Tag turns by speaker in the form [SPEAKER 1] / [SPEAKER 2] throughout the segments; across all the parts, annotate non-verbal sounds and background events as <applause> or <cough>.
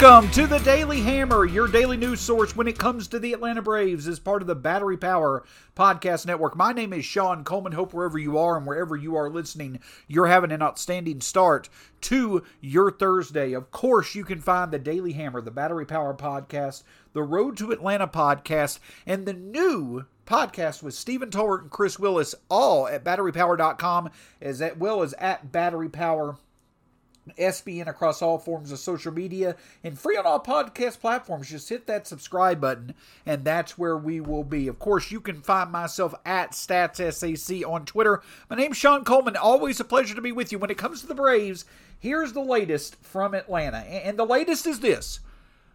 [SPEAKER 1] Welcome to the Daily Hammer, your daily news source when it comes to the Atlanta Braves as part of the Battery Power Podcast Network. My name is Shawn Coleman. Hope wherever you are and wherever you are listening, you're having an outstanding start to your Thursday. Of course, you can find the Daily Hammer, the Battery Power Podcast, the Road to Atlanta Podcast, and the new podcast with Stephen Tolbert and Chris Willis, all at batterypower.com, as well as at Battery Power SBN across all forms of social media and free on all podcast platforms. Just hit that subscribe button, and that's where we will be. Of course, you can find myself at StatsSAC on Twitter. My name's Shawn Coleman. Always a pleasure to be with you. When it comes to the Braves, here's the latest from Atlanta. And the latest is this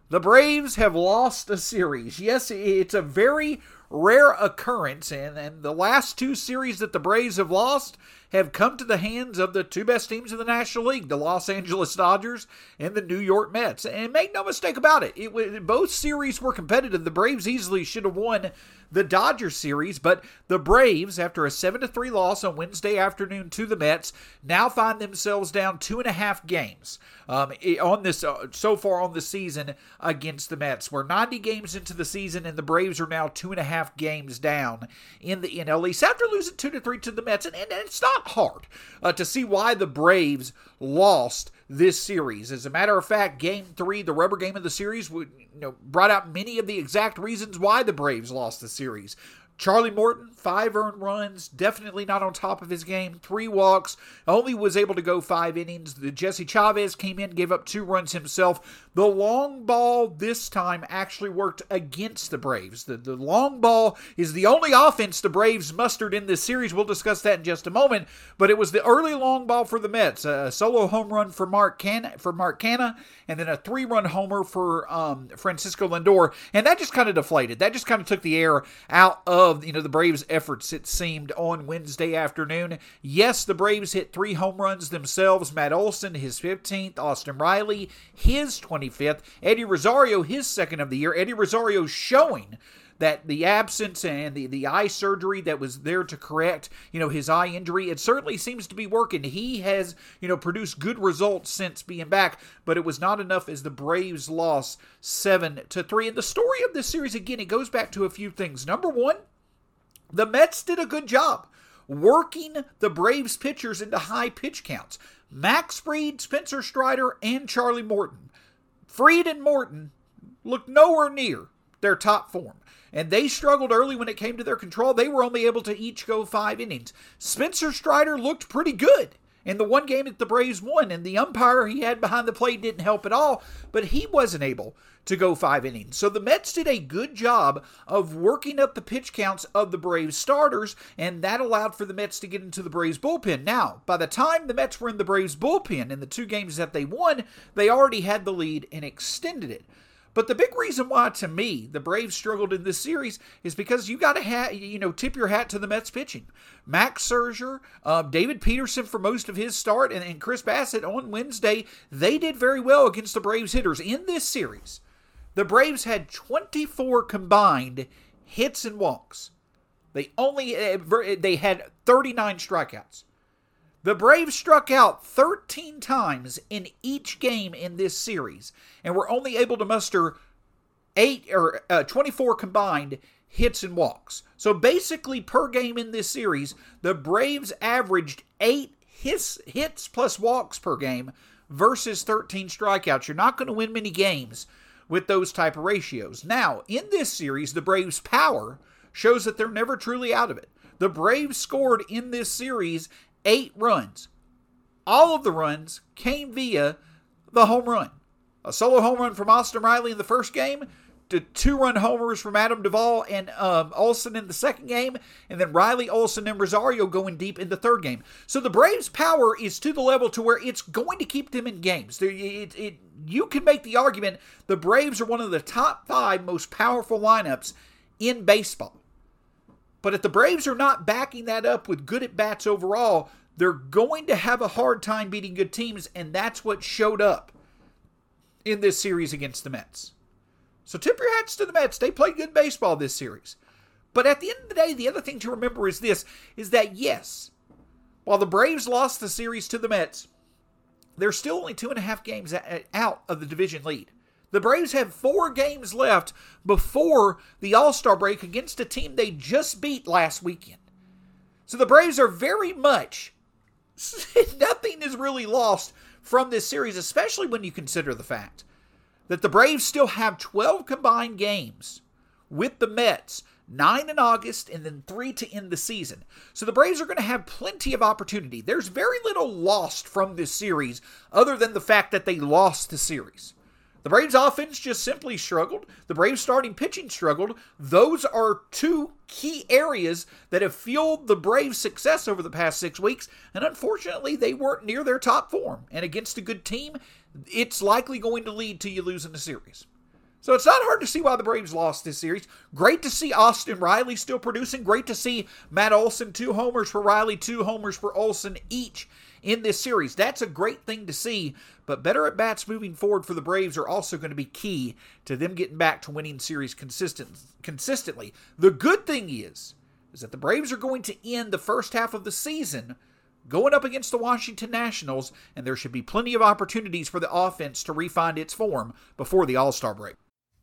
[SPEAKER 1] the Braves have lost a series. Yes, it's a very rare occurrence, and, and the last two series that the Braves have lost have come to the hands of the two best teams in the National League, the Los Angeles Dodgers and the New York Mets. And make no mistake about it, it both series were competitive. The Braves easily should have won the Dodgers series, but the Braves, after a 7 to 3 loss on Wednesday afternoon to the Mets, now find themselves down two and a half games um, on this uh, so far on the season against the Mets. We're 90 games into the season, and the Braves are now two and a half games down in the NL East after losing 2 to 3 to the Mets. And, and it's not hard uh, to see why the Braves lost this series. As a matter of fact, game three, the rubber game of the series, would, you know, brought out many of the exact reasons why the Braves lost the series. Charlie Morton, five earned runs, definitely not on top of his game. Three walks, only was able to go five innings. The Jesse Chavez came in, gave up two runs himself. The long ball this time actually worked against the Braves. The, the long ball is the only offense the Braves mustered in this series. We'll discuss that in just a moment. But it was the early long ball for the Mets, a solo home run for Mark Canha, for Mark Canha, and then a three-run homer for um, Francisco Lindor, and that just kind of deflated. That just kind of took the air out of you know the Braves' efforts. It seemed on Wednesday afternoon. Yes, the Braves hit three home runs themselves. Matt Olson, his 15th. Austin Riley, his 25th. Eddie Rosario, his second of the year. Eddie Rosario showing that the absence and the, the eye surgery that was there to correct, you know, his eye injury, it certainly seems to be working. He has, you know, produced good results since being back, but it was not enough as the Braves lost seven to three. And the story of this series, again, it goes back to a few things. Number one, the Mets did a good job working the Braves pitchers into high pitch counts. Max Fried, Spencer Strider, and Charlie Morton. Fried and Morton looked nowhere near their top form and they struggled early when it came to their control. They were only able to each go five innings. Spencer Strider looked pretty good in the one game that the Braves won, and the umpire he had behind the plate didn't help at all, but he wasn't able to go five innings. So the Mets did a good job of working up the pitch counts of the Braves starters, and that allowed for the Mets to get into the Braves bullpen. Now, by the time the Mets were in the Braves bullpen in the two games that they won, they already had the lead and extended it. But the big reason why, to me, the Braves struggled in this series is because you got to have, you know, tip your hat to the Mets pitching. Max Scherzer, uh, David Peterson for most of his start, and, and Chris Bassitt on Wednesday, they did very well against the Braves hitters in this series. The Braves had 24 combined hits and walks. They only uh, they had 39 strikeouts. The Braves struck out 13 times in each game in this series and were only able to muster eight or uh, 24 combined hits and walks. So basically, per game in this series, the Braves averaged eight hits, hits plus walks per game versus 13 strikeouts. You're not going to win many games with those type of ratios. Now, in this series, the Braves' power shows that they're never truly out of it. The Braves scored in this series eight runs. All of the runs came via the home run. A solo home run from Austin Riley in the first game, two run homers from Adam Duvall and um, Olson in the second game, and then Riley, Olson, and Rosario going deep in the third game. So the Braves' power is to the level to where it's going to keep them in games. It, it, you can make the argument the Braves are one of the top five most powerful lineups in baseball. But if the Braves are not backing that up with good at bats overall, they're going to have a hard time beating good teams, and that's what showed up in this series against the Mets. So tip your hats to the Mets. They played good baseball this series. But at the end of the day, the other thing to remember is this is that yes, while the Braves lost the series to the Mets, they're still only two and a half games out of the division lead. The Braves have four games left before the All Star break against a team they just beat last weekend. So the Braves are very much, <laughs> nothing is really lost from this series, especially when you consider the fact that the Braves still have 12 combined games with the Mets, nine in August, and then three to end the season. So the Braves are going to have plenty of opportunity. There's very little lost from this series other than the fact that they lost the series. The Braves offense just simply struggled. The Braves starting pitching struggled. Those are two key areas that have fueled the Braves' success over the past six weeks, and unfortunately, they weren't near their top form. And against a good team, it's likely going to lead to you losing the series. So it's not hard to see why the Braves lost this series. Great to see Austin Riley still producing. Great to see Matt Olson, two homers for Riley, two homers for Olson each in this series. That's a great thing to see, but better at bats moving forward for the Braves are also going to be key to them getting back to winning series consistent, consistently. The good thing is, is that the Braves are going to end the first half of the season going up against the Washington Nationals, and there should be plenty of opportunities for the offense to refine its form before the All Star break.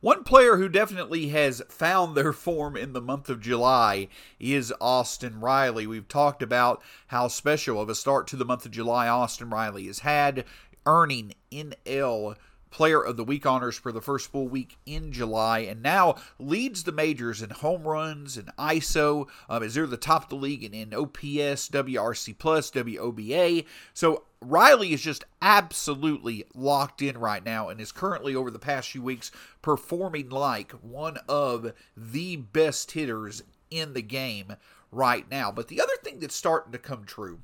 [SPEAKER 1] One player who definitely has found their form in the month of July is Austin Riley. We've talked about how special of a start to the month of July Austin Riley has had, earning NL Player of the Week honors for the first full week in July, and now leads the majors in home runs and ISO. Um, is they're the top of the league in, in OPS, WRC plus, WOBA. So Riley is just absolutely locked in right now, and is currently over the past few weeks performing like one of the best hitters in the game right now. But the other thing that's starting to come true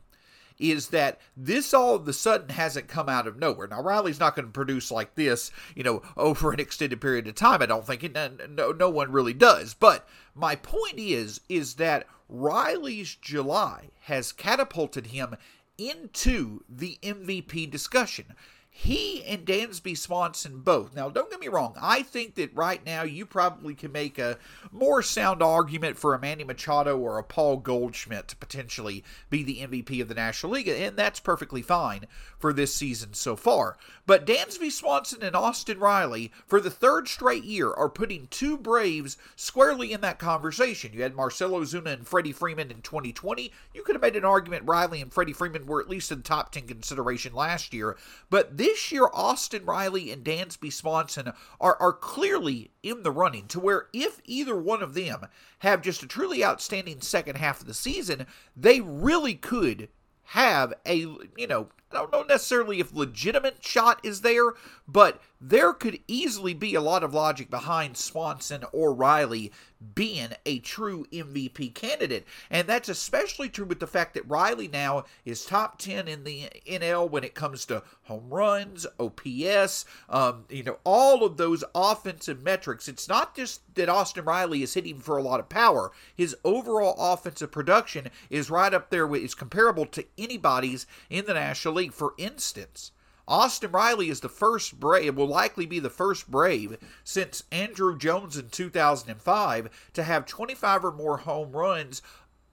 [SPEAKER 1] is that this all of a sudden hasn't come out of nowhere. Now Riley's not going to produce like this, you know, <laughs> over an extended period of time. I don't think it, no no one really does. But my point is is that Riley's July has catapulted him into the MVP discussion. He and Dansby Swanson both. Now, don't get me wrong. I think that right now you probably can make a more sound argument for a Manny Machado or a Paul Goldschmidt to potentially be the MVP of the National League, and that's perfectly fine for this season so far. But Dansby Swanson and Austin Riley, for the third straight year, are putting two Braves squarely in that conversation. You had Marcell Ozuna and Freddie Freeman in 2020. You could have made an argument Riley and Freddie Freeman were at least in top 10 consideration last year. But this year, Austin Riley and Dansby Swanson are, are clearly in the running to where if either one of them have just a truly outstanding second half of the season, they really could have a, you know, I don't know necessarily if legitimate shot is there, but there could easily be a lot of logic behind Swanson or Riley being a true MVP candidate. And that's especially true with the fact that Riley now is top 10 in the NL when it comes to home runs, OPS, um, you know, all of those offensive metrics. It's not just that Austin Riley is hitting for a lot of power. His overall offensive production is right up there with is comparable to anybody's in the National League. For instance, Austin Riley is the first Brave, will likely be the first Brave since Andruw Jones in 2005 to have 25 or more home runs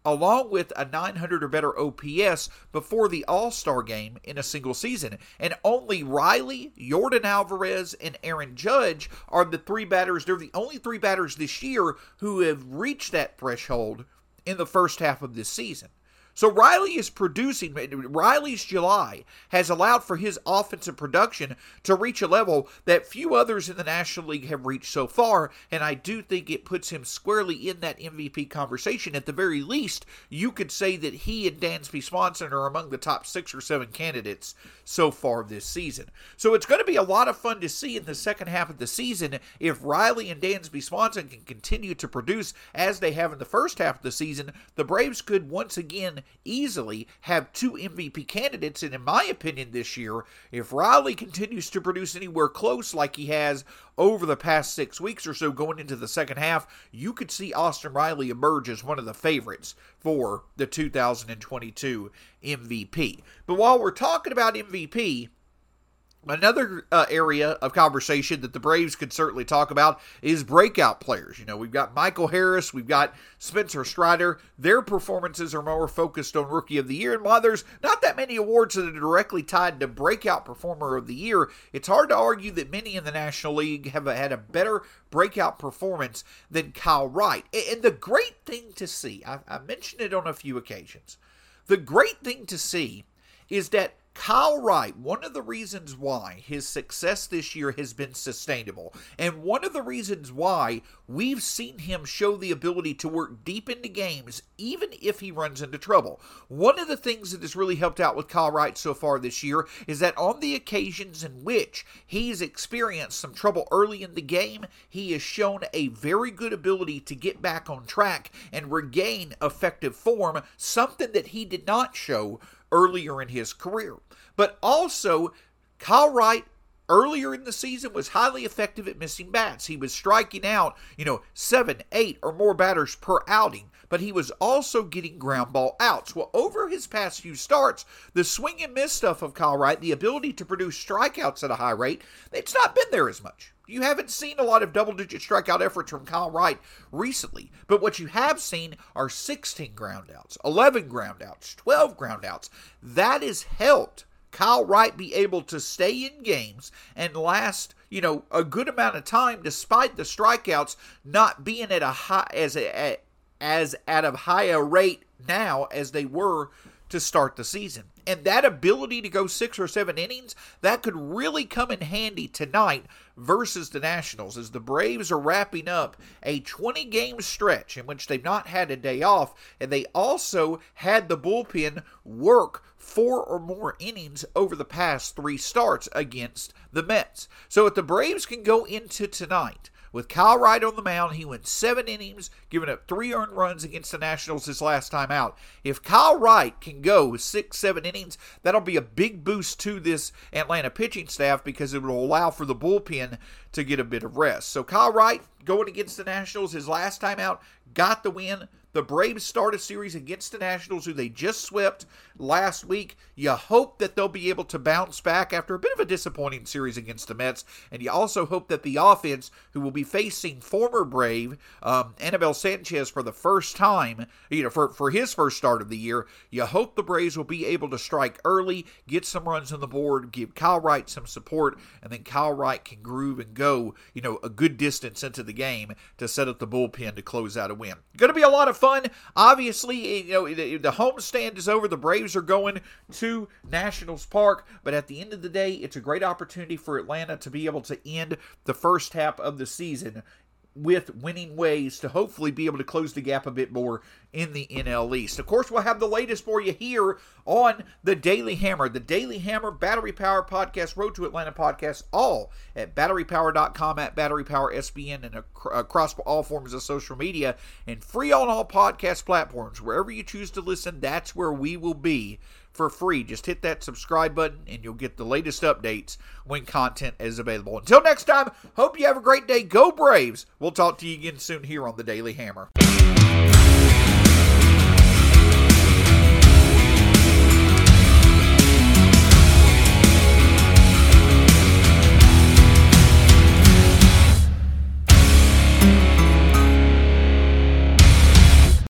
[SPEAKER 1] along with a 900 or better OPS before the All Star game in a single season. And only Riley, Yordan Alvarez, and Aaron Judge are the three batters. They're the only three batters this year who have reached that threshold in the first half of this season. So Riley is producing, Riley's July has allowed for his offensive production to reach a level that few others in the National League have reached so far, and I do think it puts him squarely in that MVP conversation. At the very least, you could say that he and Dansby Swanson are among the top six or seven candidates so far this season. So it's going to be a lot of fun to see in the second half of the season if Riley and Dansby Swanson can continue to produce as they have in the first half of the season. The Braves could once again easily have two MVP candidates. And in my opinion, this year, if Riley continues to produce anywhere close like he has over the past six weeks or so going into the second half, you could see Austin Riley emerge as one of the favorites for the 2022 MVP. But while we're talking about MVP, Another uh, area of conversation that the Braves could certainly talk about is breakout players. You know, we've got Michael Harris, we've got Spencer Strider. Their performances are more focused on Rookie of the Year. And while there's not that many awards that are directly tied to Breakout Performer of the Year, it's hard to argue that many in the National League have had a better breakout performance than Kyle Wright. And the great thing to see, I, I mentioned it on a few occasions, the great thing to see is that Kyle Wright, one of the reasons why his success this year has been sustainable, and one of the reasons why we've seen him show the ability to work deep into games, even if he runs into trouble. One of the things that has really helped out with Kyle Wright so far this year is that on the occasions in which he's experienced some trouble early in the game, he has shown a very good ability to get back on track and regain effective form, something that he did not show earlier in his career. But also, Kyle Wright earlier in the season was highly effective at missing bats. He was striking out, you know, seven, eight, or more batters per outing, but he was also getting ground ball outs. Well, over his past few starts, the swing and miss stuff of Kyle Wright, the ability to produce strikeouts at a high rate, it's not been there as much. You haven't seen a lot of double digit strikeout efforts from Kyle Wright recently, but what you have seen are 16 groundouts, 11 groundouts, 12 groundouts. That has helped Kyle Wright be able to stay in games and last, you know, a good amount of time despite the strikeouts not being at a high as a, as at a higher rate now as they were to start the season. And that ability to go six or seven innings, that could really come in handy tonight versus the Nationals as the Braves are wrapping up a 20 game stretch in which they've not had a day off. And they also had the bullpen work four or more innings over the past three starts against the Mets. So if the Braves can go into tonight with Kyle Wright on the mound, he went seven innings, giving up three earned runs against the Nationals his last time out. If Kyle Wright can go six, seven innings, that'll be a big boost to this Atlanta pitching staff because it will allow for the bullpen to get a bit of rest. So Kyle Wright, going against the Nationals his last time out, got the win. The Braves start a series against the Nationals, who they just swept last week. You hope that they'll be able to bounce back after a bit of a disappointing series against the Mets. And you also hope that the offense, who will be facing former Brave um, Anibal Sanchez for the first time, you know, for, for his first start of the year, you hope the Braves will be able to strike early, get some runs on the board, give Kyle Wright some support, and then Kyle Wright can groove and go, you know, a good distance into the game to set up the bullpen to close out a win. Going to be a lot of fun. Obviously, eh, you know, the, the homestand is over. The Braves are going to Nationals Park, but at the end of the day, it's a great opportunity for Atlanta to be able to end the first half of the season with winning ways to hopefully be able to close the gap a bit more in the NL East. Of course, we'll have the latest for you here on the Daily Hammer, the Daily Hammer Battery Power Podcast, Road to Atlanta Podcast, all at batterypower.com, at Battery Power SBN, and across all forms of social media, and free on all podcast platforms. Wherever you choose to listen, that's where we will be for free. Just hit that subscribe button and you'll get the latest updates when content is available. Until next time, hope you have a great day. Go Braves. We'll talk to you again soon here on the Daily Hammer.